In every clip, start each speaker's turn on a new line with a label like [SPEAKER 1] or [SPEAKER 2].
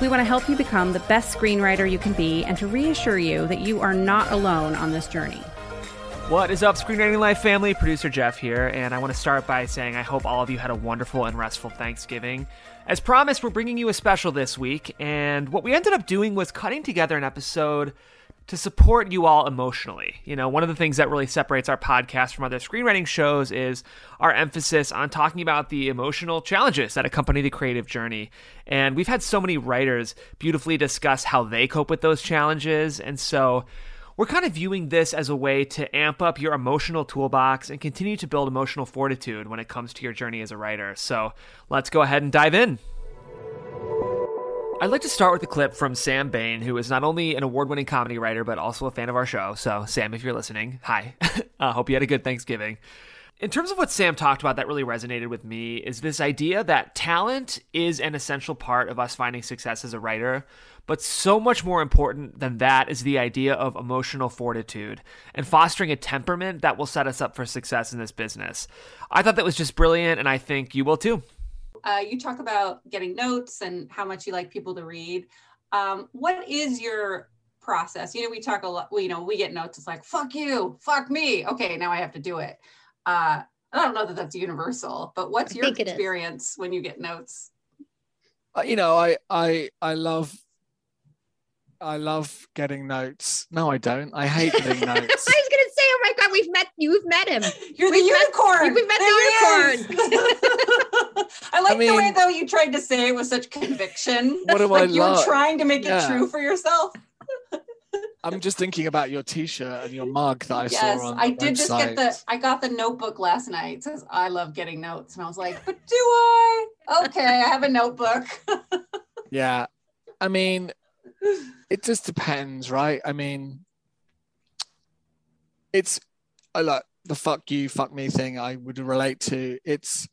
[SPEAKER 1] We want to help you become the best screenwriter you can be and to reassure you that you are not alone on this journey.
[SPEAKER 2] What is up, Screenwriting Life family? Producer Jeff here, and I want to start by saying I hope all of you had a wonderful and restful Thanksgiving. As promised, we're bringing you a special this week, and what we ended up doing was cutting together an episode to support you all emotionally. You know, one of the things that really separates our podcast from other screenwriting shows is our emphasis on talking about the emotional challenges that accompany the creative journey. And we've had so many writers beautifully discuss how they cope with those challenges. And so we're kind of viewing this as a way to amp up your emotional toolbox and continue to build emotional fortitude when it comes to your journey as a writer. So let's go ahead and dive in. I'd like to start with a clip from Sam Bain, who is not only an award winning comedy writer, but also a fan of our show. So, Sam, if you're listening, hi. I uh, hope you had a good Thanksgiving. In terms of what Sam talked about that really resonated with me is this idea that talent is an essential part of us finding success as a writer, but so much more important than that is the idea of emotional fortitude and fostering a temperament that will set us up for success in this business. I thought that was just brilliant, and I think you will too.
[SPEAKER 3] Uh, you talk about getting notes and how much you like people to read. Um, what is your process? You know, we talk a lot, you know, we get notes. It's like, fuck you, fuck me. Okay, now I have to do it. Uh, I don't know that that's universal, but what's your experience when you get notes?
[SPEAKER 4] Uh, you know, I, I, I love I love getting notes. No, I don't. I hate getting notes. I
[SPEAKER 5] was gonna say, oh my god, we've met you've met him.
[SPEAKER 3] You're the we've unicorn.
[SPEAKER 5] Met, we've met there the unicorn.
[SPEAKER 3] I like I mean, the way though you tried to say it with such conviction.
[SPEAKER 4] What do
[SPEAKER 3] like
[SPEAKER 4] I
[SPEAKER 3] You're
[SPEAKER 4] love?
[SPEAKER 3] trying to make yeah. it true for yourself.
[SPEAKER 4] I'm just thinking about your T-shirt and your mug that I
[SPEAKER 3] yes,
[SPEAKER 4] saw on
[SPEAKER 3] I did
[SPEAKER 4] website.
[SPEAKER 3] just get the. I got the notebook last night. It says I love getting notes, and I was like, but do I? Okay, I have a notebook.
[SPEAKER 4] yeah, I mean, it just depends, right? I mean, it's I like the fuck you, fuck me thing. I would relate to. It's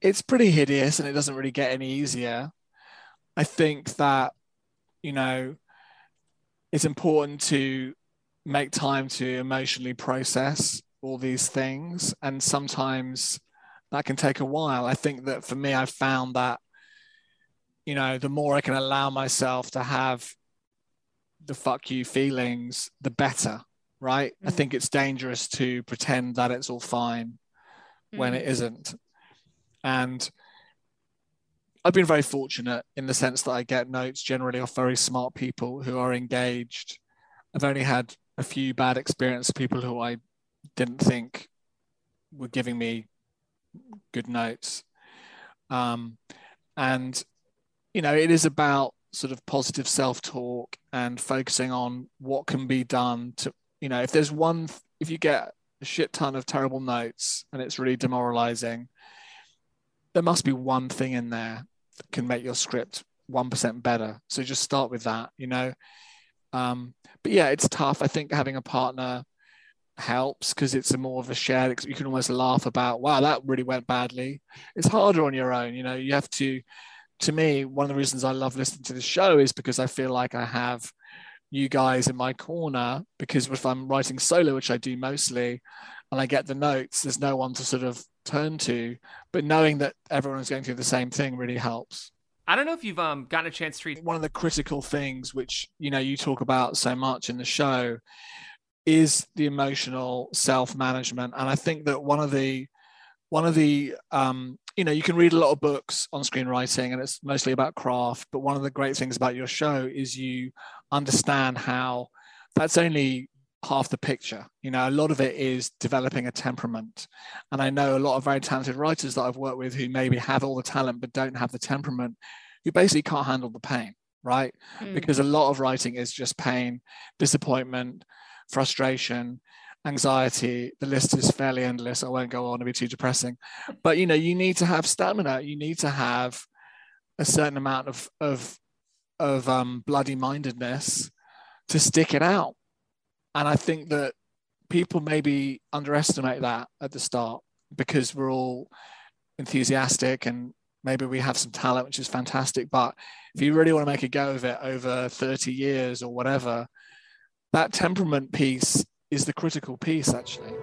[SPEAKER 4] it's pretty hideous, and it doesn't really get any easier. I think that you know it's important to make time to emotionally process all these things, and sometimes that can take a while. I think that for me, I've found that you know, the more I can allow myself to have the fuck you feelings, the better, right? Mm. I think it's dangerous to pretend that it's all fine mm. when it mm. isn't. And I've been very fortunate in the sense that I get notes generally off very smart people who are engaged. I've only had a few bad experiences, people who I didn't think were giving me good notes. Um, and you know, it is about sort of positive self-talk and focusing on what can be done to, you know, if there's one, if you get a shit ton of terrible notes and it's really demoralizing, there must be one thing in there that can make your script 1% better. So just start with that, you know. Um, but yeah, it's tough. I think having a partner helps because it's a more of a shared you can almost laugh about wow that really went badly it's harder on your own you know you have to to me, one of the reasons I love listening to the show is because I feel like I have you guys in my corner. Because if I'm writing solo, which I do mostly, and I get the notes, there's no one to sort of turn to. But knowing that everyone's going through the same thing really helps.
[SPEAKER 2] I don't know if you've um, gotten a chance to read.
[SPEAKER 4] One of the critical things, which you know you talk about so much in the show, is the emotional self management, and I think that one of the one of the um, you know you can read a lot of books on screenwriting and it's mostly about craft but one of the great things about your show is you understand how that's only half the picture. You know a lot of it is developing a temperament. And i know a lot of very talented writers that i've worked with who maybe have all the talent but don't have the temperament who basically can't handle the pain right? Mm. because a lot of writing is just pain disappointment frustration anxiety. The list is fairly endless. I won't go on to be too depressing. But you know you need to have stamina. You need to have a certain amount of of of um, bloody mindedness to stick it out and I think that people maybe underestimate that at the start because we're all enthusiastic and maybe we have some talent, which is fantastic. But if you really want to make a go of it over 30 years or whatever, that temperament piece is the critical piece, actually.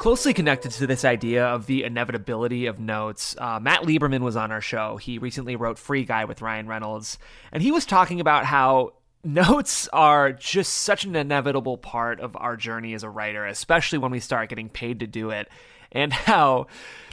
[SPEAKER 2] Closely connected to this idea of the inevitability of notes, uh, Matt Lieberman was on our show. He recently wrote Free Guy with Ryan Reynolds, and he was talking about how notes are just such an inevitable part of our journey as a writer, especially when we start getting paid to do it. And how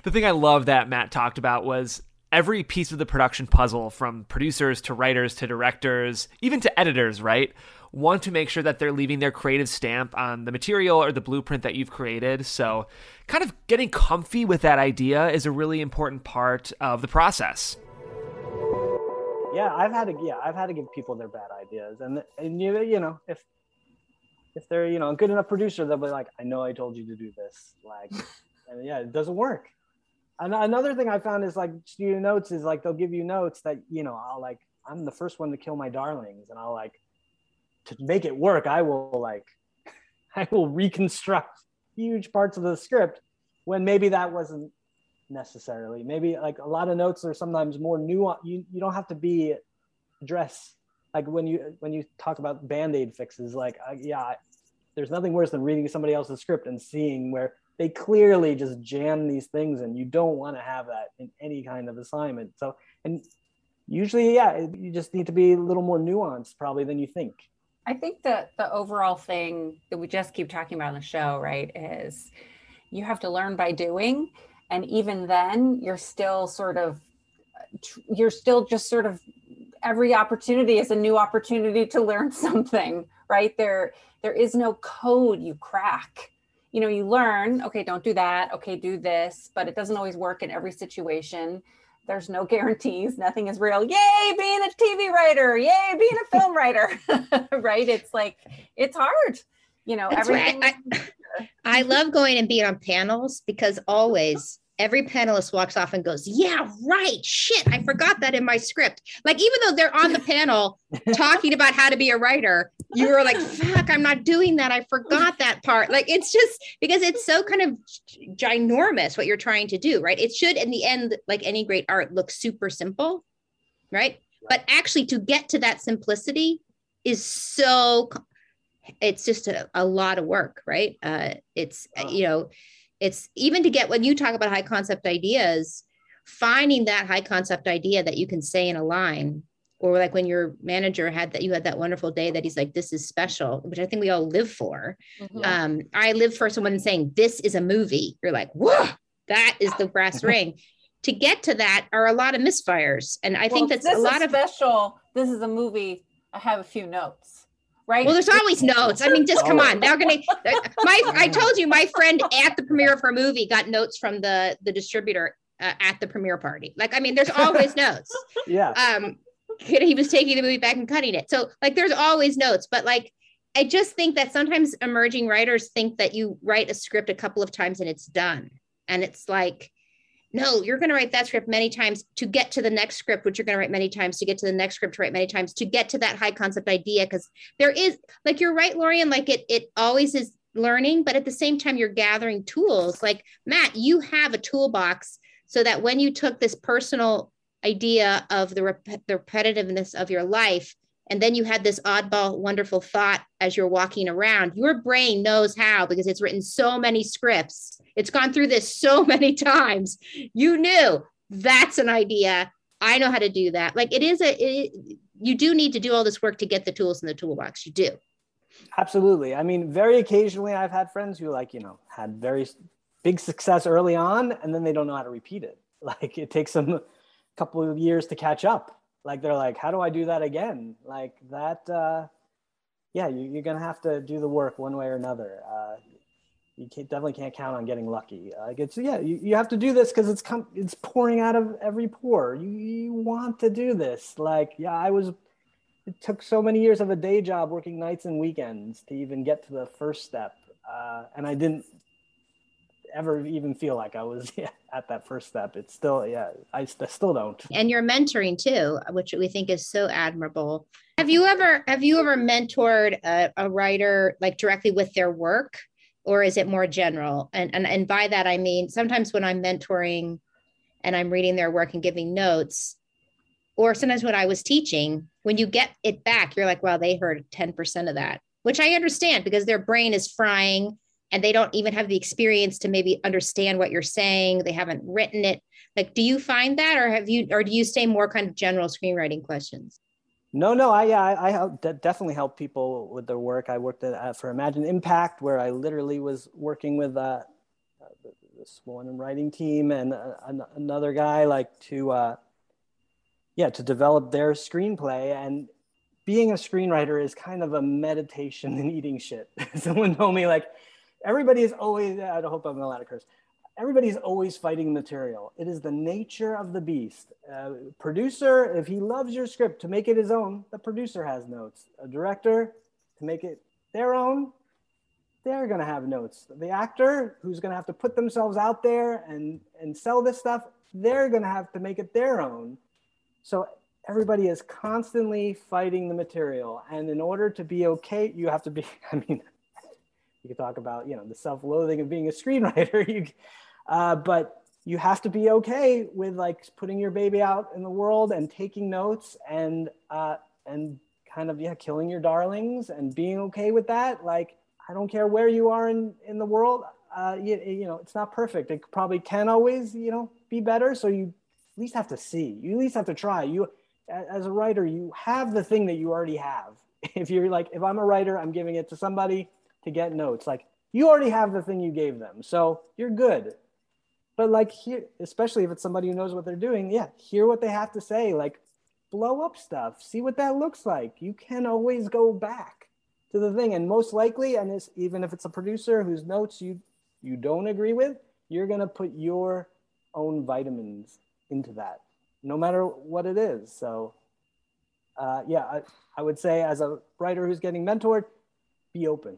[SPEAKER 2] the thing I love that Matt talked about was every piece of the production puzzle from producers to writers to directors, even to editors, right? want to make sure that they're leaving their creative stamp on the material or the blueprint that you've created. So, kind of getting comfy with that idea is a really important part of the process.
[SPEAKER 6] Yeah, I've had to yeah, I've had to give people their bad ideas and and you you know, if if they're, you know, a good enough producer, they'll be like, "I know I told you to do this." Like and yeah, it doesn't work. And another thing I found is like studio notes is like they'll give you notes that, you know, I'll like I'm the first one to kill my darlings and I'll like to make it work, I will like, I will reconstruct huge parts of the script when maybe that wasn't necessarily. Maybe like a lot of notes are sometimes more nuanced. You you don't have to be dress like when you when you talk about band-aid fixes. Like uh, yeah, there's nothing worse than reading somebody else's script and seeing where they clearly just jam these things and you don't want to have that in any kind of assignment. So and usually yeah, you just need to be a little more nuanced probably than you think.
[SPEAKER 1] I think that the overall thing that we just keep talking about on the show, right, is you have to learn by doing. And even then, you're still sort of, you're still just sort of, every opportunity is a new opportunity to learn something, right? There, there is no code you crack. You know, you learn, okay, don't do that. Okay, do this, but it doesn't always work in every situation there's no guarantees nothing is real yay being a tv writer yay being a film writer right it's like it's hard you know That's everything right.
[SPEAKER 5] I, I mm-hmm. love going and being on panels because always every panelist walks off and goes, Yeah, right. Shit, I forgot that in my script. Like, even though they're on the panel talking about how to be a writer, you were like, Fuck, I'm not doing that. I forgot that part. Like, it's just because it's so kind of ginormous what you're trying to do, right? It should, in the end, like any great art, look super simple, right? But actually, to get to that simplicity is so it's just a, a lot of work right? Uh it's you know it's even to get when you talk about high concept ideas finding that high concept idea that you can say in a line or like when your manager had that you had that wonderful day that he's like this is special which i think we all live for. Mm-hmm. um, i live for someone saying this is a movie. You're like whoa that is the brass ring. To get to that are a lot of misfires and i well, think that's a lot of
[SPEAKER 1] special. This is a movie. I have a few notes right?
[SPEAKER 5] Well, there's always notes. I mean, just come on. They're gonna. My, I told you, my friend at the premiere of her movie got notes from the the distributor uh, at the premiere party. Like, I mean, there's always notes.
[SPEAKER 6] Yeah.
[SPEAKER 5] Um, he was taking the movie back and cutting it. So, like, there's always notes. But like, I just think that sometimes emerging writers think that you write a script a couple of times and it's done, and it's like no, you're going to write that script many times to get to the next script, which you're going to write many times to get to the next script to write many times to get to that high concept idea. Because there is, like, you're right, Lorien, like it, it always is learning, but at the same time, you're gathering tools. Like, Matt, you have a toolbox so that when you took this personal idea of the, rep- the repetitiveness of your life, and then you had this oddball, wonderful thought as you're walking around, your brain knows how because it's written so many scripts it's gone through this so many times. You knew that's an idea. I know how to do that. Like it is a, it, you do need to do all this work to get the tools in the toolbox. You do.
[SPEAKER 6] Absolutely. I mean, very occasionally I've had friends who like, you know, had very big success early on and then they don't know how to repeat it. Like it takes them a couple of years to catch up. Like they're like, how do I do that again? Like that, uh, yeah, you, are to have to do the work one way or another. Uh, you can't, definitely can't count on getting lucky. Like it's yeah, you, you have to do this because it's come it's pouring out of every pore. You you want to do this. Like yeah, I was. It took so many years of a day job working nights and weekends to even get to the first step, uh, and I didn't. Ever even feel like I was yeah, at that first step. It's still, yeah, I, st- still don't.
[SPEAKER 5] And you're mentoring too, which we think is so admirable. Have you ever have you ever mentored a, a writer like directly with their work, or is it more general? And and and by that I mean sometimes when I'm mentoring, and I'm reading their work and giving notes, or sometimes when I was teaching, when you get it back, you're like, wow, they heard 10% of that, which I understand because their brain is frying and they don't even have the experience to maybe understand what you're saying. They haven't written it. Like, do you find that, or have you, or do you stay more kind of general screenwriting questions?
[SPEAKER 6] No, no, I yeah, I, I help, definitely help people with their work. I worked at, uh, for Imagine Impact, where I literally was working with uh, this one writing team and uh, another guy, like to, uh, yeah, to develop their screenplay. And being a screenwriter is kind of a meditation and eating shit. Someone told me like everybody is always, I hope I'm allowed to curse. Everybody's always fighting material. It is the nature of the beast. Uh, producer, if he loves your script to make it his own, the producer has notes. A director, to make it their own, they're going to have notes. The actor who's going to have to put themselves out there and, and sell this stuff, they're going to have to make it their own. So everybody is constantly fighting the material. And in order to be okay, you have to be, I mean, you could talk about you know the self-loathing of being a screenwriter. You uh, but you have to be okay with like putting your baby out in the world and taking notes and uh, and kind of yeah killing your darlings and being okay with that. Like i don't care where you are in in the world uh, you, you know it's not perfect. It probably can always you know be better. So you at least have to see. You at least have to try. You as a writer you have the thing that you already have. If you're like if i'm a writer i'm giving it to somebody to get notes. Like you already have the thing you gave them, so you're good. But like here, especially if it's somebody who knows what they're doing, yeah, hear what they have to say. Like blow up stuff, see what that looks like. You can always go back to the thing, and most likely, and it's, even if it's a producer whose notes you you don't agree with, you're gonna put your own vitamins into that, no matter what it is. So, uh, yeah, I, I would say as a writer who's getting mentored, be open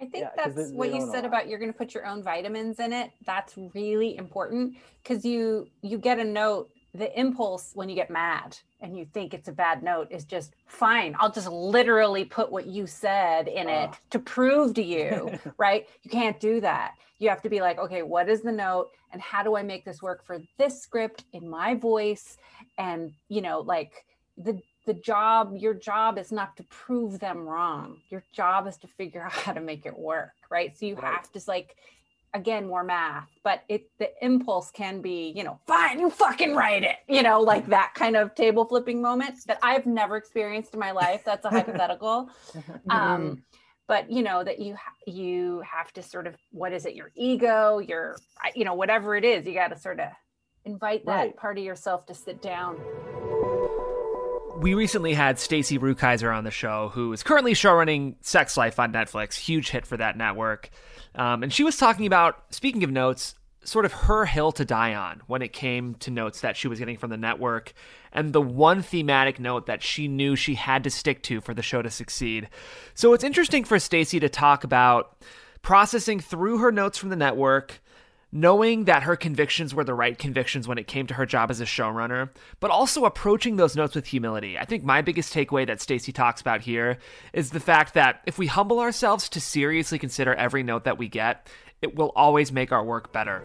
[SPEAKER 1] I think yeah, that's they, what you said about you're going to put your own vitamins in it. That's really important because you you get a note. The impulse when you get mad and you think it's a bad note is just fine. I'll just literally put what you said in uh. it to prove to you, right? You can't do that. You have to be like, okay, what is the note and how do I make this work for this script in my voice? And you know, like the the job your job is not to prove them wrong. Your job is to figure out how to make it work right? So you right. have to like again more math but it the impulse can be you know fine you fucking write it you know like that kind of table flipping moment that i've never experienced in my life. That's a hypothetical. Um but you know that you you have to sort of what is it your ego your you know whatever it is you got to sort of invite that right. part of yourself to sit down
[SPEAKER 2] we recently had Stacy Rukeyser on the show, who is currently showrunning Sex Life on Netflix, huge hit for that network. Um, and she was talking about, speaking of notes, sort of her hill to die on when it came to notes that she was getting from the network, and the one thematic note that she knew she had to stick to for the show to succeed. So it's interesting for Stacy to talk about processing through her notes from the network knowing that her convictions were the right convictions when it came to her job as a showrunner, but also approaching those notes with humility. I think my biggest takeaway that Stacy talks about here is the fact that if we humble ourselves to seriously consider every note that we get, it will always make our work better.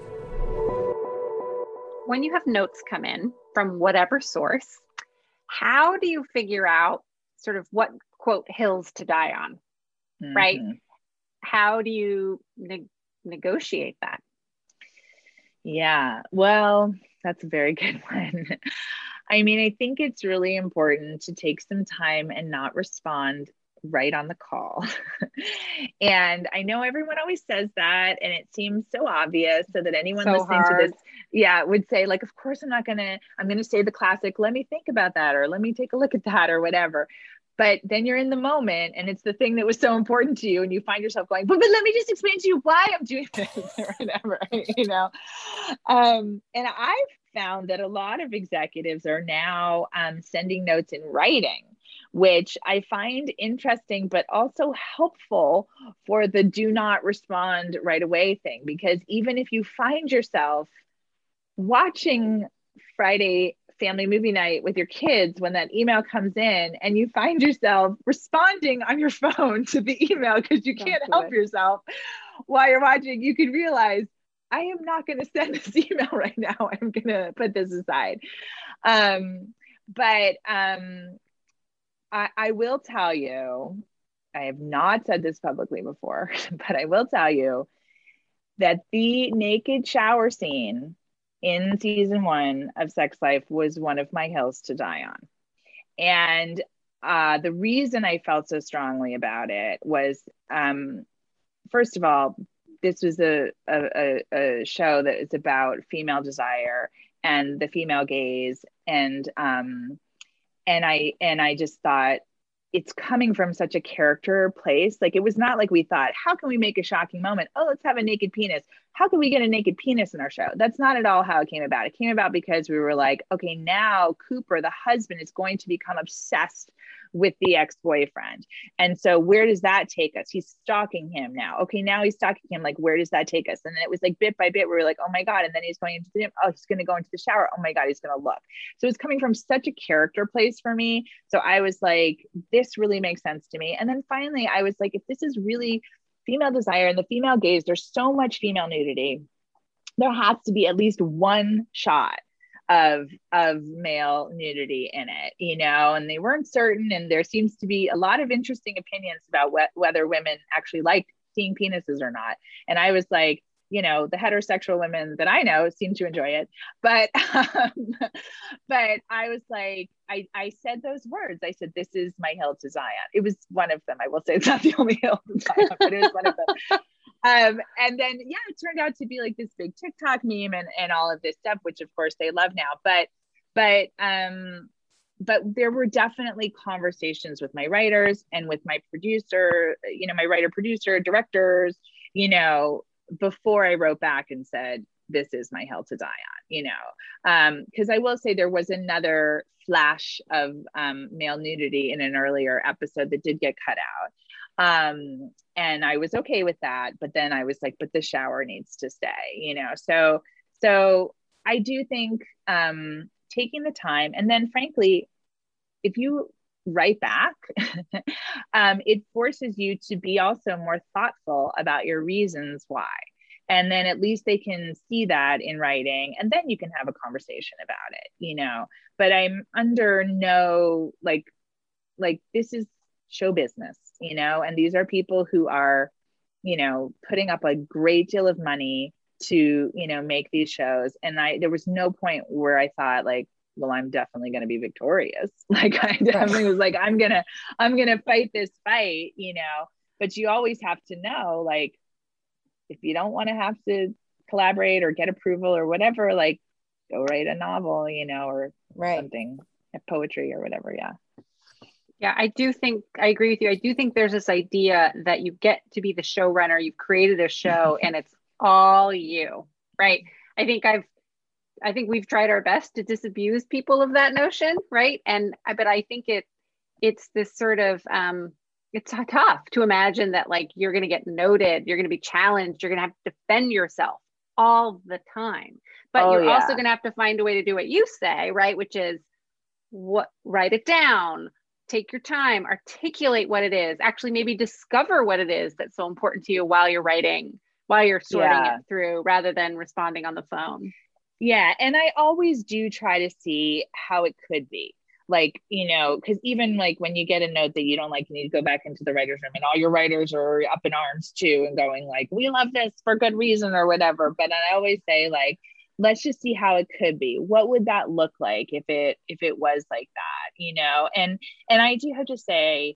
[SPEAKER 1] When you have notes come in from whatever source, how do you figure out sort of what quote hills to die on? Mm-hmm. Right? How do you ne- negotiate that?
[SPEAKER 7] Yeah, well, that's a very good one. I mean, I think it's really important to take some time and not respond right on the call. and I know everyone always says that, and it seems so obvious so that anyone so listening hard. to this, yeah, would say, like, of course I'm not gonna, I'm gonna say the classic, let me think about that, or let me take a look at that, or whatever but then you're in the moment and it's the thing that was so important to you and you find yourself going but, but let me just explain to you why i'm doing this or whatever you know um, and i've found that a lot of executives are now um, sending notes in writing which I find interesting, but also helpful for the do not respond right away thing. Because even if you find yourself watching Friday family movie night with your kids when that email comes in and you find yourself responding on your phone to the email because you can't help yourself while you're watching, you can realize I am not going to send this email right now. I'm going to put this aside. Um, but um, I, I will tell you, I have not said this publicly before, but I will tell you that the naked shower scene in season one of Sex Life was one of my hills to die on. And uh, the reason I felt so strongly about it was, um, first of all, this was a, a, a show that is about female desire and the female gaze and um, and I and I just thought it's coming from such a character place. Like it was not like we thought, how can we make a shocking moment? Oh, let's have a naked penis. How can we get a naked penis in our show? That's not at all how it came about. It came about because we were like, okay, now Cooper, the husband, is going to become obsessed with the ex-boyfriend. And so where does that take us? He's stalking him now. Okay, now he's stalking him. Like, where does that take us? And then it was like bit by bit, we were like, oh my God. And then he's going into the oh, he's gonna go into the shower. Oh my God, he's gonna look. So it's coming from such a character place for me. So I was like, this really makes sense to me. And then finally I was like, if this is really female desire and the female gaze, there's so much female nudity. There has to be at least one shot of of male nudity in it you know and they weren't certain. And there seems to be a lot of interesting opinions about wh- whether women actually like seeing penises or not. And i was like you know the heterosexual women that i know seem to enjoy it. But um, but i was like I, I said those words. I said this is my hill to zion. It was one of them. I will say it's not the only hill to zion but it was one of them um, and then yeah, it turned out to be like this big TikTok meme and and all of this stuff, which of course they love now. But but um, but there were definitely conversations with my writers and with my producer, you know, my writer, producer, directors, you know, before I wrote back and said, this is my hill to die on, you know. Because um, I will say there was another flash of um, male nudity in an earlier episode that did get cut out um and i was okay with that but then i was like but the shower needs to stay you know? So so i do think um taking the time and then frankly if you write back um, it forces you to be also more thoughtful about your reasons why. And then at least they can see that in writing and then you can have a conversation about it you know? But i'm under no like like this is show business you know, and these are people who are, you know, putting up a great deal of money to, you know, make these shows. And I, there was no point where I thought, like, well, I'm definitely going to be victorious. Like, I definitely was like, I'm going to, I'm going to fight this fight, you know, but you always have to know, like, if you don't want to have to collaborate or get approval or whatever, like, go write a novel, you know, or right. something, poetry or whatever. Yeah.
[SPEAKER 3] Yeah, I do think I agree with you. I do think there's this idea that you get to be the showrunner, you've created a show and it's all you, right? I think I've I think we've tried our best to disabuse people of that notion, right? And but I think it it's this sort of um it's tough to imagine that like you're going to get noted, you're going to be challenged, you're going to have to defend yourself all the time. But oh, you're yeah. also going to have to find a way to do what you say, right? Which is what write it down take your time, articulate what it is, actually maybe discover what it is that's so important to you while you're writing, while you're sorting yeah. it through rather than responding on the phone.
[SPEAKER 7] Yeah. And I always do try to see how it could be. Like, you know, because even like when you get a note that you don't like, you need to go back into the writer's room and all your writers are up in arms too and going, like, we love this for good reason or whatever. But I always say, like, let's just see how it could be. What would that look like if it if it was like that you know? And and i do have to say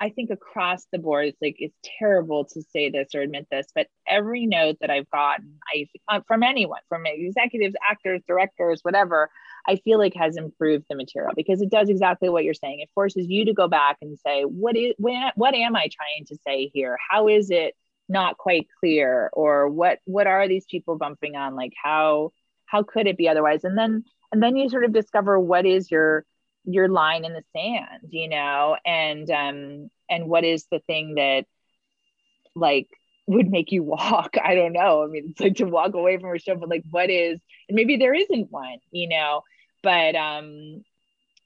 [SPEAKER 7] i think across the board it's like it's terrible to say this or admit this but every note that i've gotten i uh, from anyone from executives actors directors whatever i feel like has improved the material because it does exactly what you're saying. It forces you to go back and say what is when, what am i trying to say here? How is it not quite clear or what what are these people bumping on? Like how how could it be otherwise? And then and then you sort of discover what is your your line in the sand you know? And um and what is the thing that like would make you walk? I don't know. I mean it's like to walk away from a show but like what is and maybe there isn't one you know? But um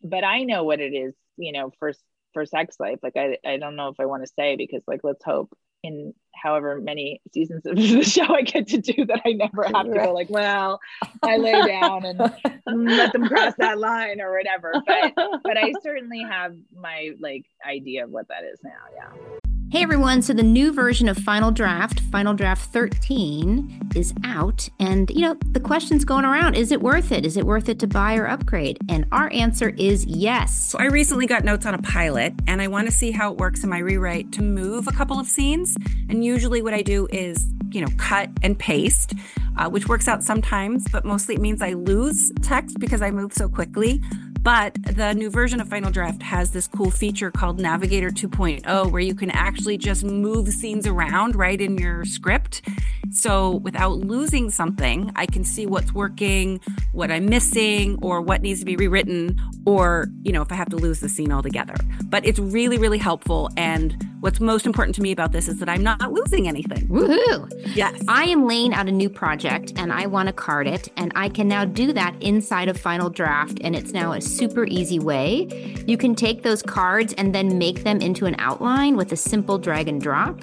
[SPEAKER 7] but i know what it is you know for for sex life. Like i i don't know if i want to say because like let's hope in however many seasons of the show I get to do that I never have to go like, well, I lay down and let them cross that line or whatever. But but I certainly have my like idea of what that is now. Yeah.
[SPEAKER 5] Hey everyone, so the new version of Final Draft, Final Draft 13, is out. And, you know, the question's going around is it worth it? Is it worth it to buy or upgrade? And our answer is yes.
[SPEAKER 1] So I recently got notes on a pilot, and I want to see how it works in my rewrite to move a couple of scenes. And usually what I do is, you know, cut and paste, uh, which works out sometimes, but mostly it means I lose text because I move so quickly. But the new version of Final Draft has this cool feature called Navigator 2.0 where you can actually just move scenes around right in your script. So without losing something, I can see what's working, what I'm missing, or what needs to be rewritten, or, you know, if I have to lose the scene altogether. But it's really, really helpful. And what's most important to me about this is that I'm not losing anything.
[SPEAKER 5] Woohoo!
[SPEAKER 1] Yes.
[SPEAKER 5] I am laying out a new project and I want to card it, and I can now do that inside of Final Draft, and it's now a super easy way. You can take those cards and then make them into an outline with a simple drag and drop.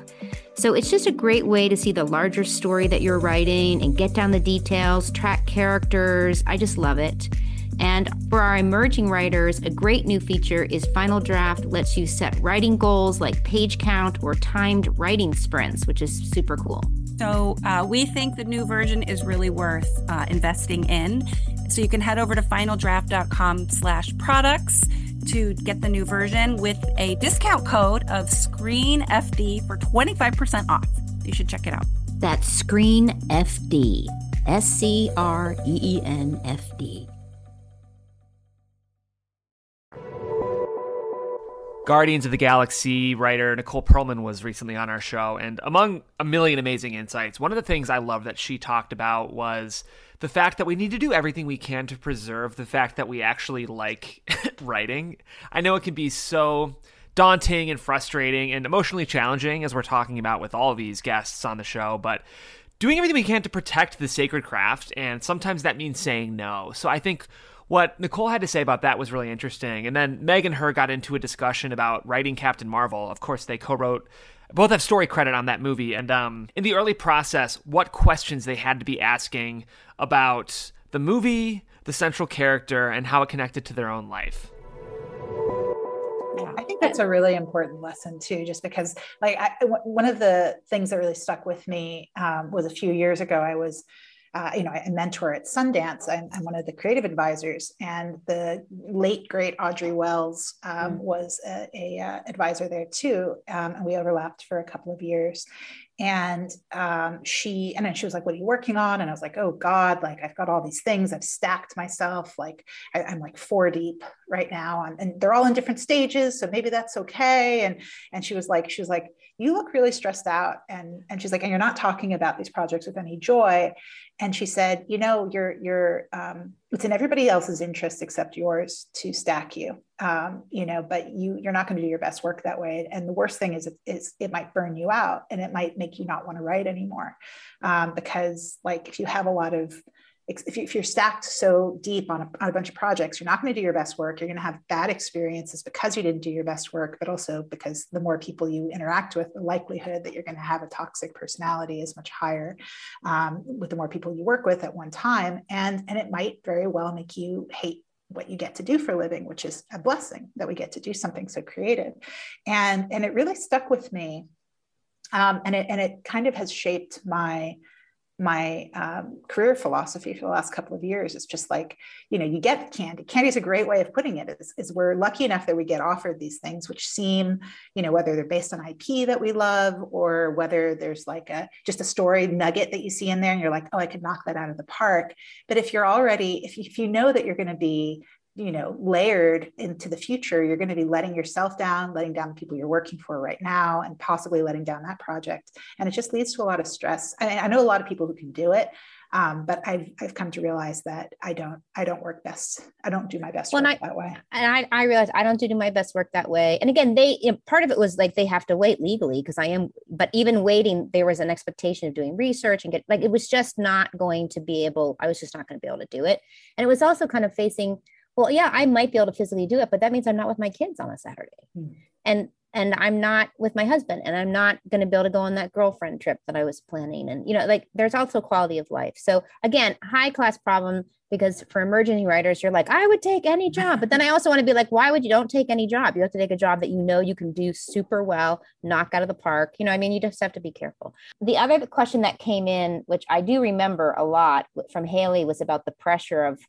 [SPEAKER 5] So it's just a great way to see the larger story that you're writing and get down the details, track characters. I just love it. And for our emerging writers, a great new feature is Final Draft lets you set writing goals like page count or timed writing sprints, which is super cool.
[SPEAKER 1] So uh, we think the new version is really worth uh, investing in. So you can head over to finaldraft.com slash products to get the new version with a discount code of SCREENFD for 25% off. You should check it out.
[SPEAKER 5] That's Screen FD. S C R E E N F D.
[SPEAKER 2] Guardians of the Galaxy writer Nicole Perlman was recently on our show, and among a million amazing insights, one of the things I love that she talked about was the fact that we need to do everything we can to preserve the fact that we actually like writing. I know it can be so daunting and frustrating and emotionally challenging, as we're talking about with all these guests on the show, but doing everything we can to protect the sacred craft, and sometimes that means saying no. So I think what Nicole had to say about that was really interesting. And then Meg and her got into a discussion about writing Captain Marvel. Of course, they co wrote both have story credit on that movie. And um, in the early process, what questions they had to be asking about the movie, the central character, and how it connected to their own life.
[SPEAKER 8] I think that's a really important lesson too, just because, like, one of the things that really stuck with me um, was a few years ago. I was uh, you know, I mentor at Sundance. I'm, I'm, one of the creative advisors, and the late great Audrey Wells um, mm. was a, a uh, advisor there too, um, and we overlapped for a couple of years. And um, she, and then she was like, "What are you working on?" And I was like, "Oh God, like I've got all these things. I've stacked myself. Like I, am like four deep right now, and, and they're all in different stages. So maybe that's okay." And and she was like, she was like you look really stressed out. And and she's like and you're not talking about these projects with any joy. And she said you know you're you're um, it's in everybody else's interest except yours to stack you. Um, you know but you you're not going to do your best work that way. And the worst thing is, is it might burn you out and it might make you not want to write anymore. Um, because like if you have a lot of if, you, are stacked so deep on a, on a bunch of projects, you're not going to do your best work. You're going to have bad experiences because you didn't do your best work, but also because the more people you interact with, the likelihood that you're going to have a toxic personality is much higher um, with the more people you work with at one time. And, and it might very well make you hate what you get to do for a living, which is a blessing that we get to do something so creative. And, and it really stuck with me. Um, and, it, and it kind of has shaped my my um, career philosophy for the last couple of years is just like you know you get candy. Candy is a great way of putting it is, is we're lucky enough that we get offered these things which seem you know whether they're based on ip that we love or whether there's like a just a story nugget that you see in there and you're like oh i could knock that out of the park. But if you're already if you, if you know that you're going to be you know layered into the future you're going to be letting yourself down letting down the people you're working for right now and possibly letting down that project and it just leads to a lot of stress I, I know a lot of people who can do it Um, but I've I've come to realize that I don't I don't work best. I don't do my best
[SPEAKER 5] Well,
[SPEAKER 8] work
[SPEAKER 5] and
[SPEAKER 8] that way.
[SPEAKER 5] and I, I realized I don't do my best work that way. And again, they you know, part of it was like they have to wait legally because I am, but even waiting, there was an expectation of doing research and get like it was just not going to be able. I was just not going to be able to do it. And it was also kind of facing, well, yeah, I might be able to physically do it, but that means I'm not with my kids on a Saturday,
[SPEAKER 8] Hmm.
[SPEAKER 5] and and I'm not with my husband, and I'm not going to be able to go on that girlfriend trip that I was planning. And you know, like there's also quality of life. So again, high class problem because for emerging writers, you're like, I would take any job. But then I also want to be like, why would you don't take any job? You have to take a job that you know you can do super well, knock out of the park. You know, I mean, you just have to be careful. The other question that came in, which I do remember a lot from Haley, was about the pressure of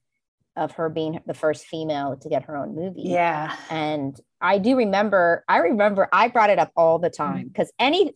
[SPEAKER 5] of her being the first female to get her own movie.
[SPEAKER 8] Yeah.
[SPEAKER 5] And I do remember, I remember I brought it up all the time mm. because any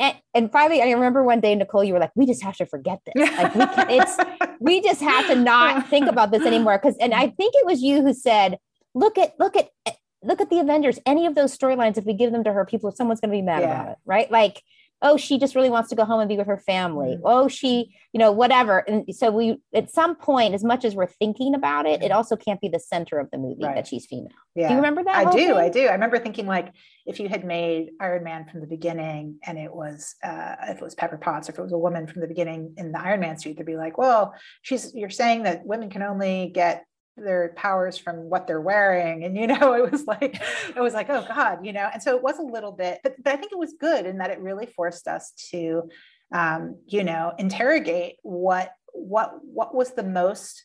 [SPEAKER 5] and, and finally I remember one day, Nicole, you were like, we just have to forget this. Like we can, it's we just have to not think about this anymore. Cause and I think it was you who said, look at look at eh, look at the Avengers. Any of those storylines, if we give them to her, people, someone's gonna be mad
[SPEAKER 8] Yeah.
[SPEAKER 5] about it, right? Like, oh, she just really wants to go home and be with her family.
[SPEAKER 8] Mhm.
[SPEAKER 5] Oh, she, you know, whatever. And so we at some point, as much as we're thinking about it, it also can't be the center of the movie
[SPEAKER 8] Right.
[SPEAKER 5] that she's female.
[SPEAKER 8] Yeah.
[SPEAKER 5] Do you remember that?
[SPEAKER 8] I do,
[SPEAKER 5] thing?
[SPEAKER 8] I do. I remember thinking like if you had made Iron Man from the beginning and it was uh if it was Pepper Potts or if it was a woman from the beginning in the Iron Man suit, they'd be like, well, she's you're saying that women can only get their powers from what they're wearing. And you know, it was like, it was like, oh God, you know, and so it was a little bit, but, but I think it was good in that it really forced us to um, you know, interrogate what what what was the most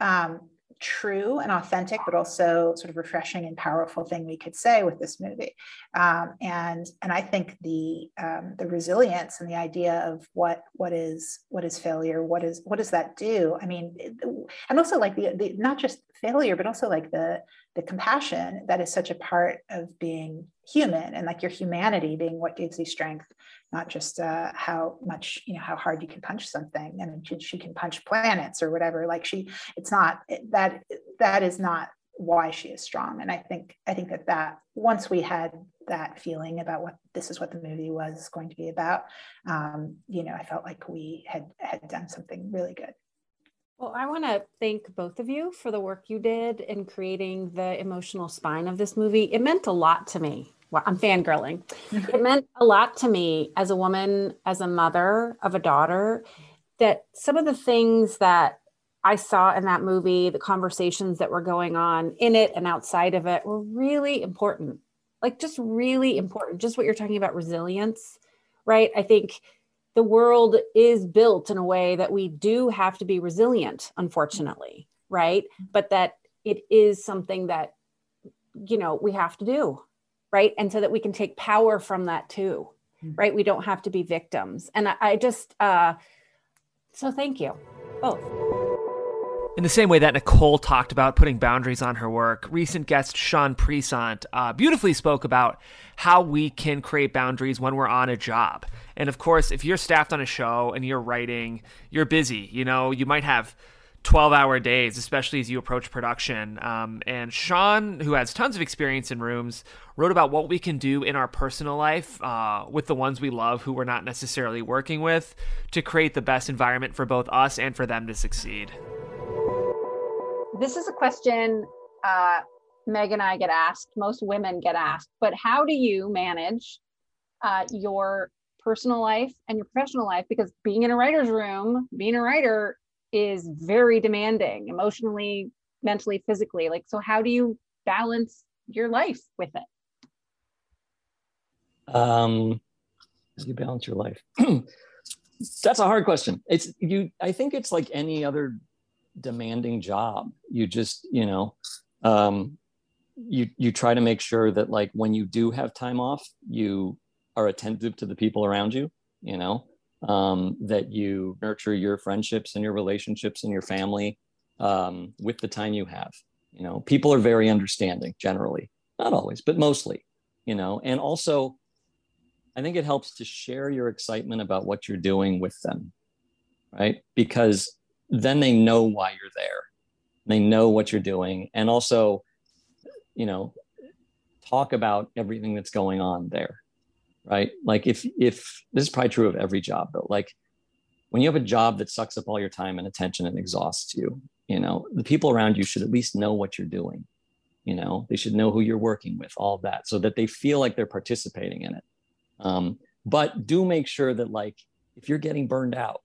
[SPEAKER 8] um true and authentic, but also sort of refreshing and powerful thing we could say with this movie. Um, and and I think the um, the resilience and the idea of what what is what is failure, what is what does that do? I mean, and also like the, the not just failure, but also like the the compassion that is such a part of being human and like your humanity being what gives you strength not just uh, how much you know how hard you can punch something. I mean she, she can punch planets or whatever. Like she it's not that that is not why she is strong. And i think i think that that once we had that feeling about what this is what the movie was going to be about um, you know i felt like we had had done something really good
[SPEAKER 1] Well, I want to thank both of you for the work you did in creating the emotional spine of this movie. It meant a lot to me. Well, I'm fangirling. it meant a lot to me as a woman, as a mother of a daughter, that some of the things that I saw in that movie, the conversations that were going on in it and outside of it were really important. Like, just really important. Just what you're talking about resilience, right? I think the world is built in a way that we do have to be resilient, unfortunately, right? But that it is something that, you know, we have to do, right? And so that we can take power from that too, right? We don't have to be victims. And I, I just, uh, so thank you both.
[SPEAKER 2] In the same way that Nicole talked about putting boundaries on her work, recent guest Sean Presant uh, beautifully spoke about how we can create boundaries when we're on a job. And of course, if you're staffed on a show and you're writing, you're busy. You know, you might have 12 hour days, especially as you approach production. Um, and Sean, who has tons of experience in rooms, wrote about what we can do in our personal life uh, with the ones we love who we're not necessarily working with to create the best environment for both us and for them to succeed.
[SPEAKER 3] This is a question uh, Meg and I get asked, most women get asked, but how do you manage uh, your personal life and your professional life? Because being in a writer's room, being a writer is very demanding emotionally, mentally, physically. Like, so how do you balance your life with it?
[SPEAKER 9] um how do you balance your life that's a hard question it's you i think it's like any other demanding job. You just you know um you you try to make sure that like when you do have time off you are attentive to the people around you you know um that you nurture your friendships and your relationships and your family um with the time you have. You know people are very understanding generally. Not always but mostly you know and also I think it helps to share your excitement about what you're doing with them, right? Because then they know why you're there. They know what you're doing. And also, you know, talk about everything that's going on there, right? Like if if this is probably true of every job, but like when you have a job that sucks up all your time and attention and exhausts you, you know, the people around you should at least know what you're doing. You know, they should know who you're working with, all that, so that they feel like they're participating in it. Um, but do make sure that, like, if you're getting burned out,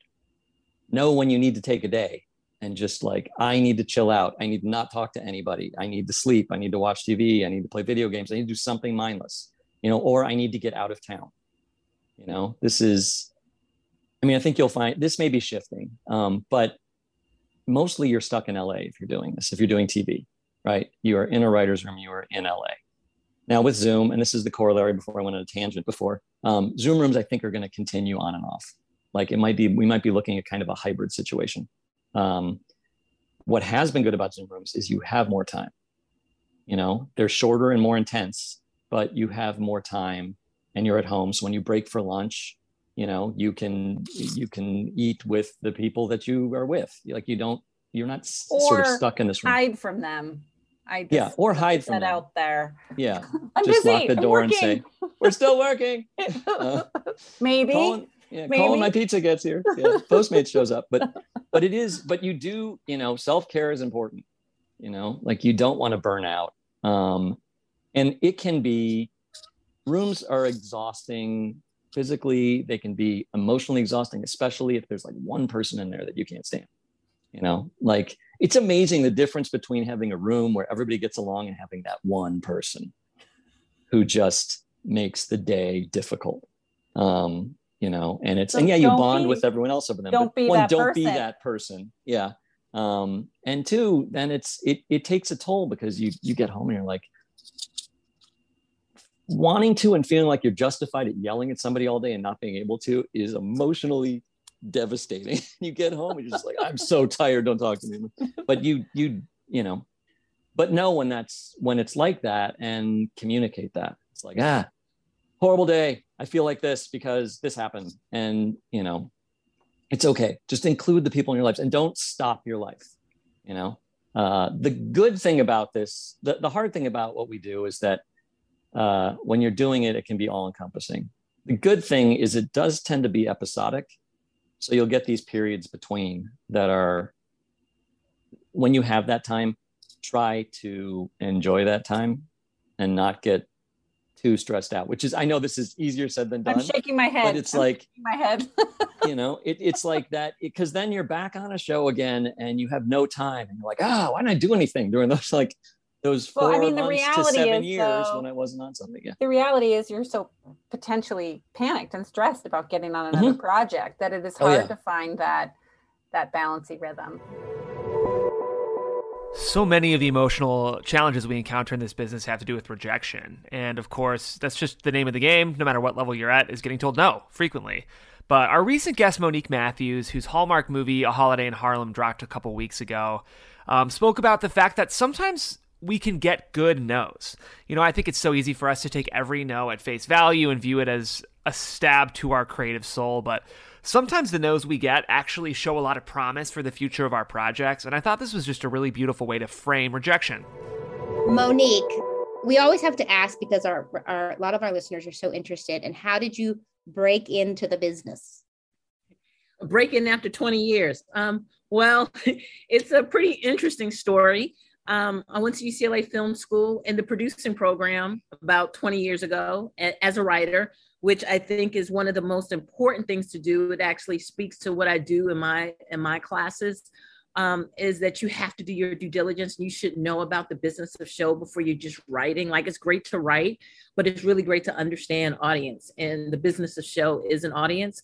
[SPEAKER 9] know when you need to take a day and just like, I need to chill out. I need to not talk to anybody. I need to sleep. I need to watch TV. I need to play video games. I need to do something mindless, you know, or I need to get out of town. You know, this is, I mean, I think you'll find this may be shifting, um, but mostly you're stuck in LA if you're doing this, if you're doing TV, right? You are in a writer's room, you are in LA. Now with Zoom, and this is the corollary before I went on a tangent before, um, Zoom rooms I think are going to continue on and off. Like it might be, we might be looking at kind of a hybrid situation. Um, what has been good about Zoom rooms is you have more time. You know, they're shorter and more intense, but you have more time and you're at home. So when you break for lunch, you know, you can you can eat with the people that you are with. Like you don't, you're not
[SPEAKER 1] or
[SPEAKER 9] sort of stuck in this room.
[SPEAKER 1] Hide from them. I
[SPEAKER 9] yeah, or hide from
[SPEAKER 1] that
[SPEAKER 9] them.
[SPEAKER 1] out there.
[SPEAKER 9] Yeah,
[SPEAKER 1] I'm
[SPEAKER 9] just
[SPEAKER 1] busy.
[SPEAKER 9] lock the door and say, "We're still working." Uh,
[SPEAKER 1] Maybe.
[SPEAKER 9] Colin, yeah,
[SPEAKER 1] Maybe.
[SPEAKER 9] Colin, my pizza gets here. Yeah, Postmates shows up, but but it is. But you do, you know, self care is important. You know, like you don't want to burn out, um, and it can be. Rooms are exhausting physically. They can be emotionally exhausting, especially if there's like one person in there that you can't stand. You know, like it's amazing the difference between having a room where everybody gets along and having that one person who just makes the day difficult. Um, you know, and it's
[SPEAKER 1] So
[SPEAKER 9] and yeah, you bond
[SPEAKER 1] be-
[SPEAKER 9] with everyone else over them.
[SPEAKER 1] don't
[SPEAKER 9] but
[SPEAKER 1] be
[SPEAKER 9] one,
[SPEAKER 1] that
[SPEAKER 9] don't be that person. Yeah. Um, and two, then it's it it takes a toll because you you get home and you're like wanting to and feeling like you're justified at yelling at somebody all day and not being able to is emotionally devastating. you get home and you're just like, I'm so tired, don't talk to me. But you you you know, but know when that's when it's like that and communicate that. It's like, ah, horrible day. I feel like this because this happened. And you know, it's okay. Just include the people in your lives and don't stop your life. You know, uh, the good thing about this, the, the hard thing about what we do is that uh, when you're doing it, it can be all encompassing. The good thing is it does tend to be episodic. So you'll get these periods between that are, when you have that time, try to enjoy that time and not get too stressed out, which is, I know this is easier said than done.
[SPEAKER 1] I'm shaking my head.
[SPEAKER 9] But it's
[SPEAKER 1] I'm
[SPEAKER 9] like,
[SPEAKER 1] my head.
[SPEAKER 9] you know, it, it's like that because then you're back on a show again and you have no time and you're like, oh, why didn't I do anything during those like those four
[SPEAKER 1] Well, I mean, the
[SPEAKER 9] months to
[SPEAKER 1] reality
[SPEAKER 9] seven
[SPEAKER 1] is,
[SPEAKER 9] years
[SPEAKER 1] though-
[SPEAKER 9] when I wasn't on something? Yeah.
[SPEAKER 1] the reality is you're so potentially panicked and stressed about getting on another mm-hmm. project that it is
[SPEAKER 9] Oh,
[SPEAKER 1] hard
[SPEAKER 9] yeah.
[SPEAKER 1] to find that that balancing rhythm.
[SPEAKER 2] So many of the emotional challenges we encounter in this business have to do with rejection. And of course, that's just the name of the game, no matter what level you're at, is getting told no frequently. But our recent guest, Monique Matthews, whose Hallmark movie A Holiday in Harlem dropped a couple weeks ago, um, spoke about the fact that sometimes we can get good no's. You know, I think it's so easy for us to take every no at face value and view it as a stab to our creative soul, but sometimes the no's we get actually show a lot of promise for the future of our projects, and I thought this was just a really beautiful way to frame rejection.
[SPEAKER 5] Monique, we always have to ask because our, our a lot of our listeners are so interested. And how did you break into the business?
[SPEAKER 10] Break in after 20 years. Um, well, it's a pretty interesting story. Um, I went to UCLA Film School in the producing program about 20 years ago as a writer, which I think is one of the most important things to do. It actually speaks to what I do in my in my classes. Um, is that you have to do your due diligence. You should know about the business of show before you're just writing. Like it's great to write, but it's really great to understand audience, and the business of show is an audience.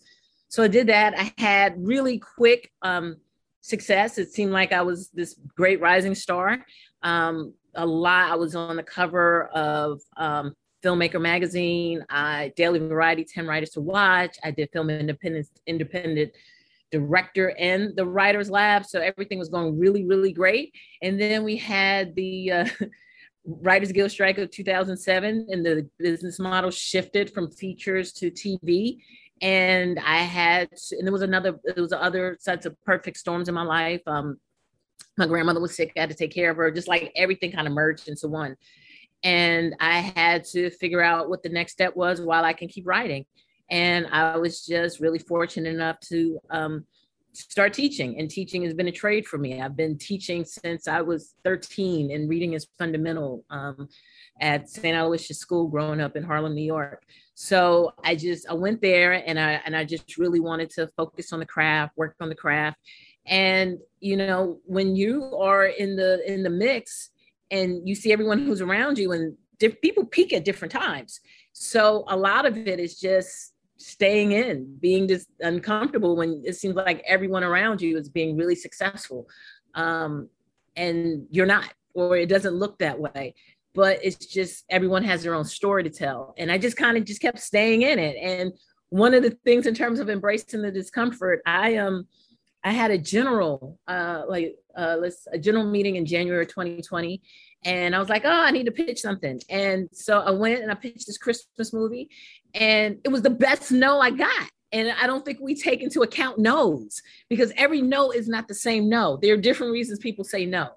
[SPEAKER 10] So I did that. I had really quick um, success. It seemed like I was this great rising star. Um, a lot. I was on the cover of um, Filmmaker magazine. I Daily Variety, Ten Writers to Watch. I did Film Independent Independent Director and the Writers Lab. So everything was going really, really great. And then we had the uh, Writers Guild strike of 2007, and the business model shifted from features to TV and I had, and there was another, there was other sets of perfect storms in my life. Um, my grandmother was sick; I had to take care of her. Just like everything kind of merged into one, and I had to figure out what the next step was while I can keep writing. And I was just really fortunate enough to um, start teaching. And teaching has been a trade for me. I've been teaching since I was 13, and reading is fundamental um, at St. Aloysius School growing up in Harlem, New York. So I just I went there and I and I just really wanted to focus on the craft, work on the craft. And you know, when you are in the in the mix and you see everyone who's around you and diff- people peak at different times. So a lot of it is just staying in, being just uncomfortable when it seems like everyone around you is being really successful. Um, and you're not, or it doesn't look that way. But it's just everyone has their own story to tell. And I just kind of just kept staying in it. And one of the things in terms of embracing the discomfort, I um I had a general uh like uh let's a general meeting in January 2020 and I was like, oh, I need to pitch something. And so I went and I pitched this Christmas movie, and it was the best no I got. And I don't think we take into account no's because every no is not the same no. There are different reasons people say no.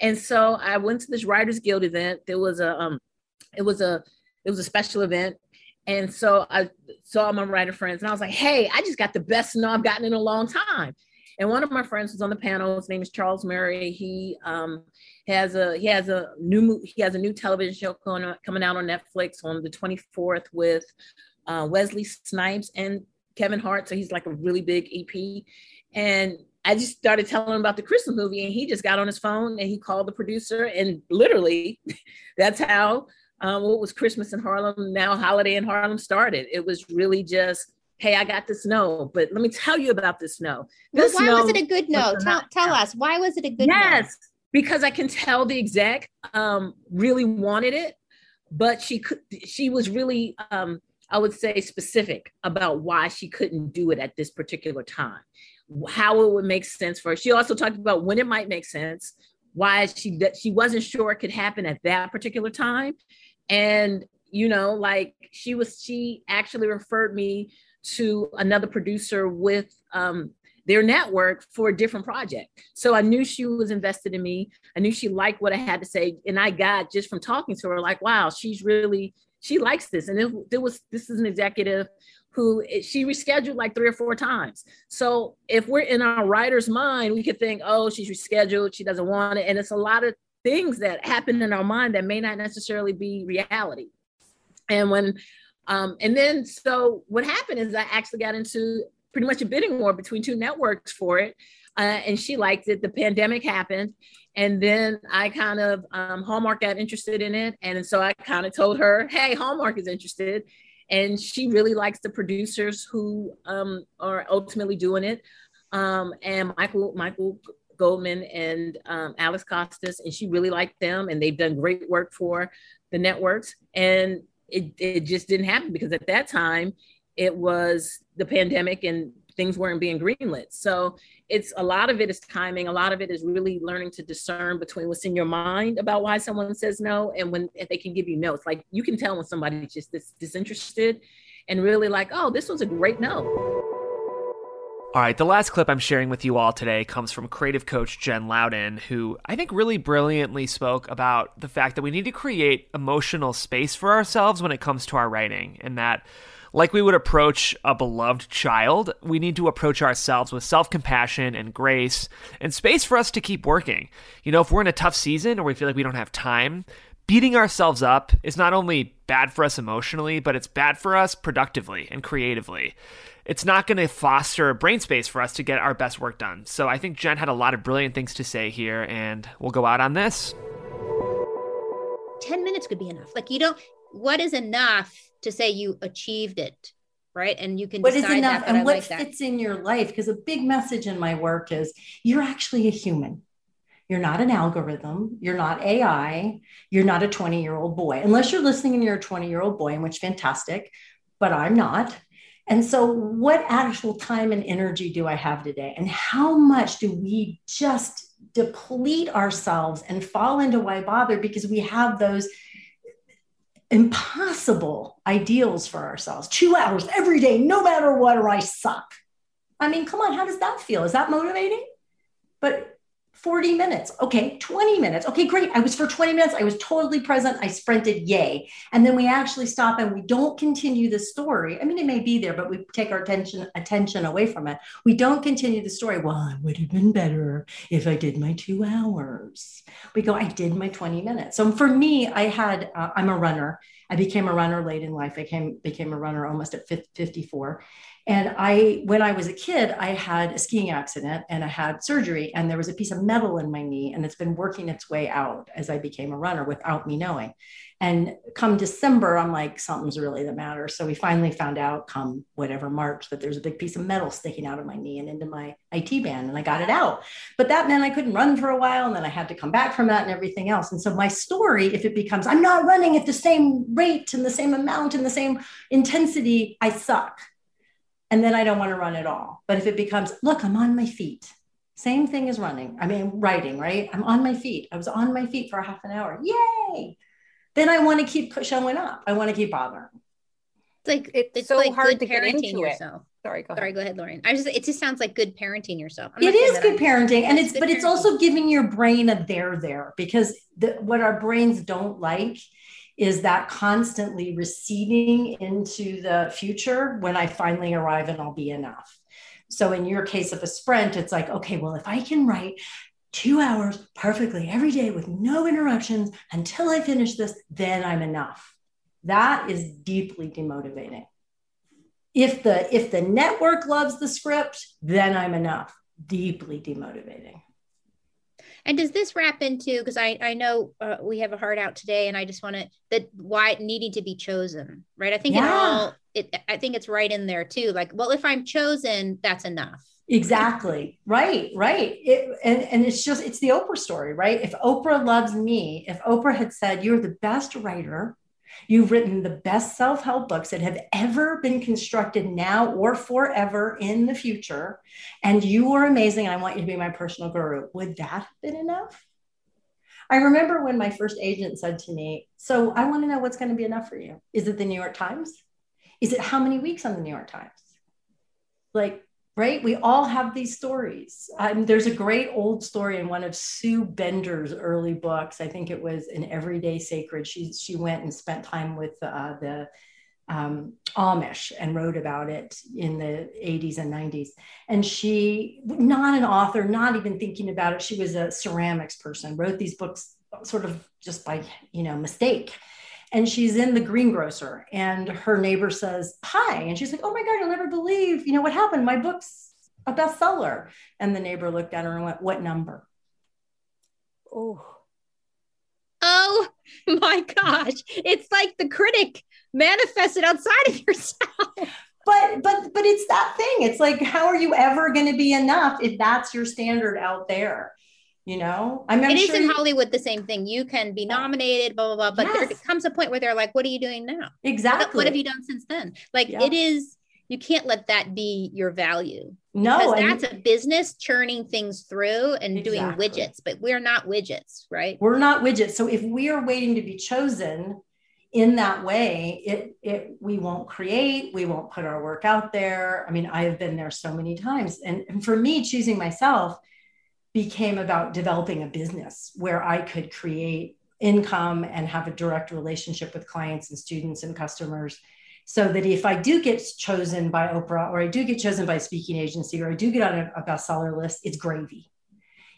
[SPEAKER 10] And so I went to this Writers Guild event. There was a um, it was a it was a special event. And so I saw my writer friends and I was like, hey, I just got the best no I've gotten in a long time. And one of my friends was on the panel. His name is Charles Murray. He um, has a he has a new he has a new television show coming coming out on Netflix on the 24th with uh, Wesley Snipes and Kevin Hart. So he's like a really big EP. And I just started telling him about the Christmas movie, and he just got on his phone and he called the producer, and literally, that's how um, what was Christmas in Harlem now Holiday in Harlem started. It was really just hey, I got this no, but let me tell you about this no. This
[SPEAKER 5] well, why no was it a good no? Tell, tell us why was it a good
[SPEAKER 10] yes, no? because I can tell the exec um, really wanted it, but she could. She was really, um, I would say, specific about why she couldn't do it at this particular time, how it would make sense for her. She also talked about when it might make sense, why she that she wasn't sure it could happen at that particular time, and you know, like she was, she actually referred me to another producer with um, their network for a different project. So I knew she was invested in me. I knew she liked what I had to say. And I got just from talking to her, like, wow, she's really, she likes this. And it was, this is an executive who she rescheduled like three or four times. So if we're in our writer's mind, we could think, oh, she's rescheduled, she doesn't want it. And it's a lot of things that happen in our mind that may not necessarily be reality. And when um, and then, so what happened is I actually got into pretty much a bidding war between two networks for it. Uh, and she liked it. The pandemic happened. And then I kind of, um, Hallmark got interested in it. And so I kind of told her, hey, Hallmark is interested. And she really likes the producers who um, are ultimately doing it. Um, and Michael, Michael Goldman and um, Alex Costas, and she really liked them. And they've done great work for the networks. And it, it just didn't happen because at that time it was the pandemic and things weren't being greenlit. So it's a lot of it is timing. A lot of it is really learning to discern between what's in your mind about why someone says no and when they can give you notes. Like you can tell when somebody's just dis- disinterested and really like, oh, this was a great no.
[SPEAKER 2] All right, the last clip I'm sharing with you all today comes from creative coach Jen Louden, who I think really brilliantly spoke about the fact that we need to create emotional space for ourselves when it comes to our writing, and that, like we would approach a beloved child, we need to approach ourselves with self compassion and grace and space for us to keep working. You know, if we're in a tough season or we feel like we don't have time, beating ourselves up is not only bad for us emotionally, but it's bad for us productively and creatively it's not going to foster a brain space for us to get our best work done. So I think Jen had a lot of brilliant things to say here, and we'll go out on this.
[SPEAKER 5] 10 minutes could be enough. Like, you don't, what is enough to say you achieved it? Right. And you can
[SPEAKER 11] what is enough that, and what like fits in your life? Because a big message in my work is you're actually a human. You're not an algorithm. You're not AI. You're not a 20 year old boy, unless you're listening and you're a 20 year old boy, in which fantastic, but I'm not. And so, what actual time and energy do I have today? And how much do we just deplete ourselves and fall into why bother because we have those impossible ideals for ourselves two hours every day, no matter what, or I suck. I mean, come on, how does that feel? Is that motivating? But 40 minutes. Okay, 20 minutes. Okay, great. I was for 20 minutes. I was totally present. I sprinted, yay. And then we actually stop and we don't continue the story. I mean, it may be there, but we take our attention attention away from it. We don't continue the story. Well, it would have been better if I did my two hours. We go, I did my 20 minutes. So for me, I had, uh, I'm a runner. I became a runner late in life. I came, became a runner almost at 54. And I, when I was a kid, I had a skiing accident and I had surgery, and there was a piece of metal in my knee, and it's been working its way out as I became a runner without me knowing. And come December, I'm like, something's really the matter. So we finally found out, come whatever March, that there's a big piece of metal sticking out of my knee and into my IT band, and I got it out. But that meant I couldn't run for a while, and then I had to come back from that and everything else. And so my story, if it becomes, I'm not running at the same rate and the same amount and the same intensity, I suck and then I don't want to run at all. But if it becomes, look, I'm on my feet, same thing as running. I mean, writing, right? I'm on my feet. I was on my feet for a half an hour. Yay. Then I want to keep showing up. I want to keep bothering.
[SPEAKER 5] It's like
[SPEAKER 1] it,
[SPEAKER 5] it's
[SPEAKER 1] so
[SPEAKER 5] like
[SPEAKER 1] hard to get
[SPEAKER 5] parenting
[SPEAKER 1] into
[SPEAKER 5] yourself.
[SPEAKER 1] it. Sorry, go ahead.
[SPEAKER 5] Sorry, go ahead, Lorien. I just it just sounds like good parenting yourself. I'm
[SPEAKER 11] It
[SPEAKER 5] not saying
[SPEAKER 11] is
[SPEAKER 5] that
[SPEAKER 11] good
[SPEAKER 5] I'm-
[SPEAKER 11] parenting, and it's
[SPEAKER 5] good
[SPEAKER 11] but it's also giving your brain a there there because the, what our brains don't like is that constantly receding into the future when I finally arrive and I'll be enough. So in your case of a sprint, it's like, okay, well, if I can write two hours perfectly every day with no interruptions until I finish this, then I'm enough. That is deeply demotivating. If the if the network loves the script, then I'm enough. Deeply demotivating.
[SPEAKER 5] And does this wrap into because I I know uh, we have a heart out today, and I just want to that why needing to be chosen, right? I think it all it I think it's right in there too. Like, well, if I'm chosen, that's enough.
[SPEAKER 11] Exactly. Right. Right. It, and, and it's just, it's the Oprah story, right? If Oprah loves me, if Oprah had said, You're the best writer, you've written the best self help books that have ever been constructed now or forever in the future, and you are amazing, I want you to be my personal guru, would that have been enough? I remember when my first agent said to me, So I want to know what's going to be enough for you. Is it the New York Times? Is it how many weeks on the New York Times? Like, right? We all have these stories. Um, there's a great old story in one of Sue Bender's early books. I think it was an Everyday Sacred. She she went and spent time with uh, the um, Amish and wrote about it in the 80s and 90s. And she, not an author, not even thinking about it, she was a ceramics person, wrote these books sort of just by you know mistake and she's in the greengrocer and her neighbor says hi and she's like oh my god you'll never believe you know what happened? My book's a bestseller. And the neighbor looked at her and went what number?
[SPEAKER 1] Oh,
[SPEAKER 5] Oh my gosh. It's like the critic manifested outside of yourself.
[SPEAKER 11] but but but it's that thing. It's like how are you ever going to be enough if that's your standard out there you know i mean I'm
[SPEAKER 5] it is in
[SPEAKER 11] you-
[SPEAKER 5] Hollywood the same thing. You can be nominated, blah, blah, blah. But there
[SPEAKER 11] Yes.
[SPEAKER 5] comes a point where they're like, what are you doing now?
[SPEAKER 11] Exactly
[SPEAKER 5] what have you done since then? Like
[SPEAKER 11] Yeah.
[SPEAKER 5] it is, you can't let that be your value.
[SPEAKER 11] no
[SPEAKER 5] that's a business churning things through and doing widgets, but we're not widgets, right?
[SPEAKER 11] we're not widgets so if we are waiting to be chosen in that way it it we won't create we won't put our work out there i mean i have been there so many times and, and for me choosing myself became about developing a business where i could create income and have a direct relationship with clients and students and customers so that if i do get chosen by oprah or i do get chosen by a speaking agency or i do get on a, a bestseller list it's gravy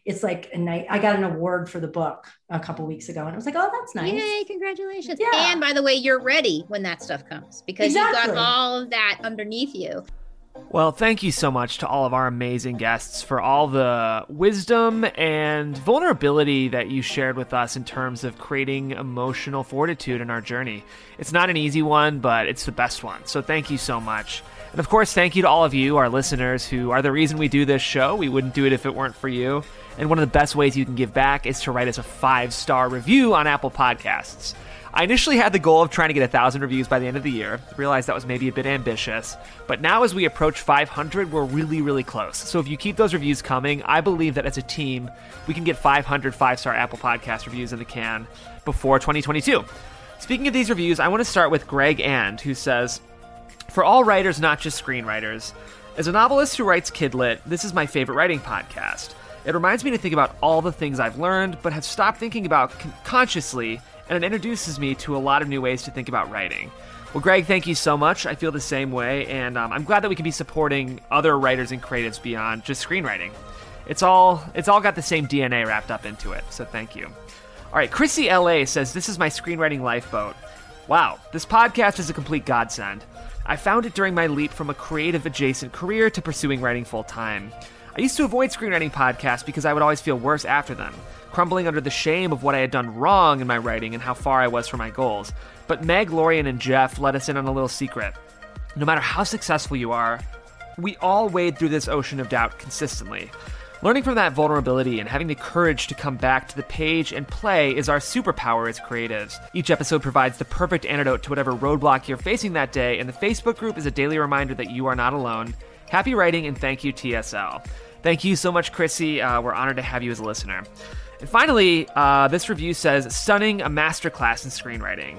[SPEAKER 11] it's like a night i got an award for the book a couple weeks ago and i was like oh that's nice
[SPEAKER 5] Yay, congratulations.
[SPEAKER 11] Yeah.
[SPEAKER 5] And by the way, you're ready when that stuff comes because
[SPEAKER 11] Exactly.
[SPEAKER 5] you've got all of that underneath you.
[SPEAKER 2] Well, thank you so much to all of our amazing guests for all the wisdom and vulnerability that you shared with us in terms of creating emotional fortitude in our journey. It's not an easy one, but it's the best one. So thank you so much. And of course, thank you to all of you, our listeners, who are the reason we do this show. We wouldn't do it if it weren't for you. And one of the best ways you can give back is to write us a five star review on Apple Podcasts. I initially had the goal of trying to get a thousand reviews by the end of the year. Realized that was maybe a bit ambitious, but now as we approach 500, we're really, really close. So if you keep those reviews coming, I believe that as a team, we can get 500 five-star Apple Podcast reviews in the can before 2022. Speaking of these reviews, I want to start with Greg And, who says, "For all writers, not just screenwriters, as a novelist who writes Kidlit, this is my favorite writing podcast." It reminds me to think about all the things I've learned but have stopped thinking about con- consciously, and it introduces me to a lot of new ways to think about writing. Well, Greg, thank you so much. I feel the same way, and um, I'm glad that we can be supporting other writers and creatives beyond just screenwriting. It's all it's all got the same DNA wrapped up into it. So thank you. All right, Chrissy LA says this is my screenwriting lifeboat. Wow, this podcast is a complete godsend. I found it during my leap from a creative adjacent career to pursuing writing full time. I used to avoid screenwriting podcasts because I would always feel worse after them, crumbling under the shame of what I had done wrong in my writing and how far I was from my goals. But Meg, Lorien, and Jeff let us in on a little secret. No matter how successful you are, we all wade through this ocean of doubt consistently. Learning from that vulnerability and having the courage to come back to the page and play is our superpower as creatives. Each episode provides the perfect antidote to whatever roadblock you're facing that day, and the Facebook group is a daily reminder that you are not alone. Happy writing and thank you, TSL. Thank you so much, Chrissy. Uh, we're honored to have you as a listener. And finally, uh, this review says, stunning, a masterclass in screenwriting.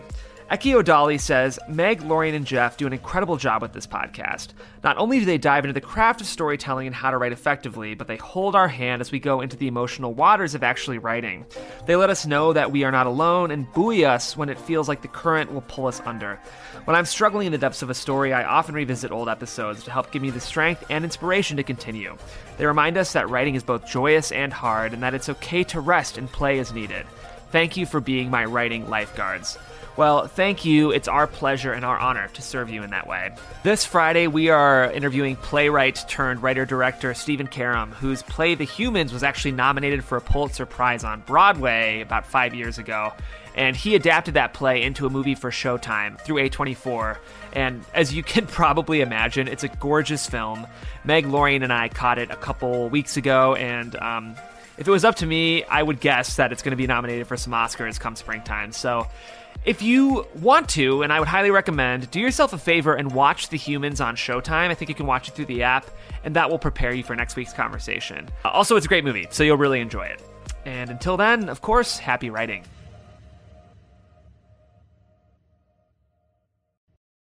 [SPEAKER 2] Eki O'Dali says Meg, Lorien, and Jeff do an incredible job with this podcast. Not only do they dive into the craft of storytelling and how to write effectively, but they hold our hand as we go into the emotional waters of actually writing. They let us know that we are not alone and buoy us when it feels like the current will pull us under. When I'm struggling in the depths of a story, I often revisit old episodes to help give me the strength and inspiration to continue. They remind us that writing is both joyous and hard, and that it's okay to rest and play as needed. Thank you for being my writing lifeguards. Well, thank you. It's our pleasure and our honor to serve you in that way. This Friday, we are interviewing playwright turned writer director Stephen Karam, whose play The Humans was actually nominated for a Pulitzer Prize on Broadway about five years ago. And he adapted that play into a movie for Showtime through A24. And as you can probably imagine, it's a gorgeous film. Meg Lorien and I caught it a couple weeks ago, and um, if it was up to me, I would guess that it's going to be nominated for some Oscars come springtime. So if you want to, and I would highly recommend, do yourself a favor and watch The Humans on Showtime. I think you can watch it through the app, and that will prepare you for next week's conversation. Also, it's a great movie, so you'll really enjoy it. And until then, of course, happy writing.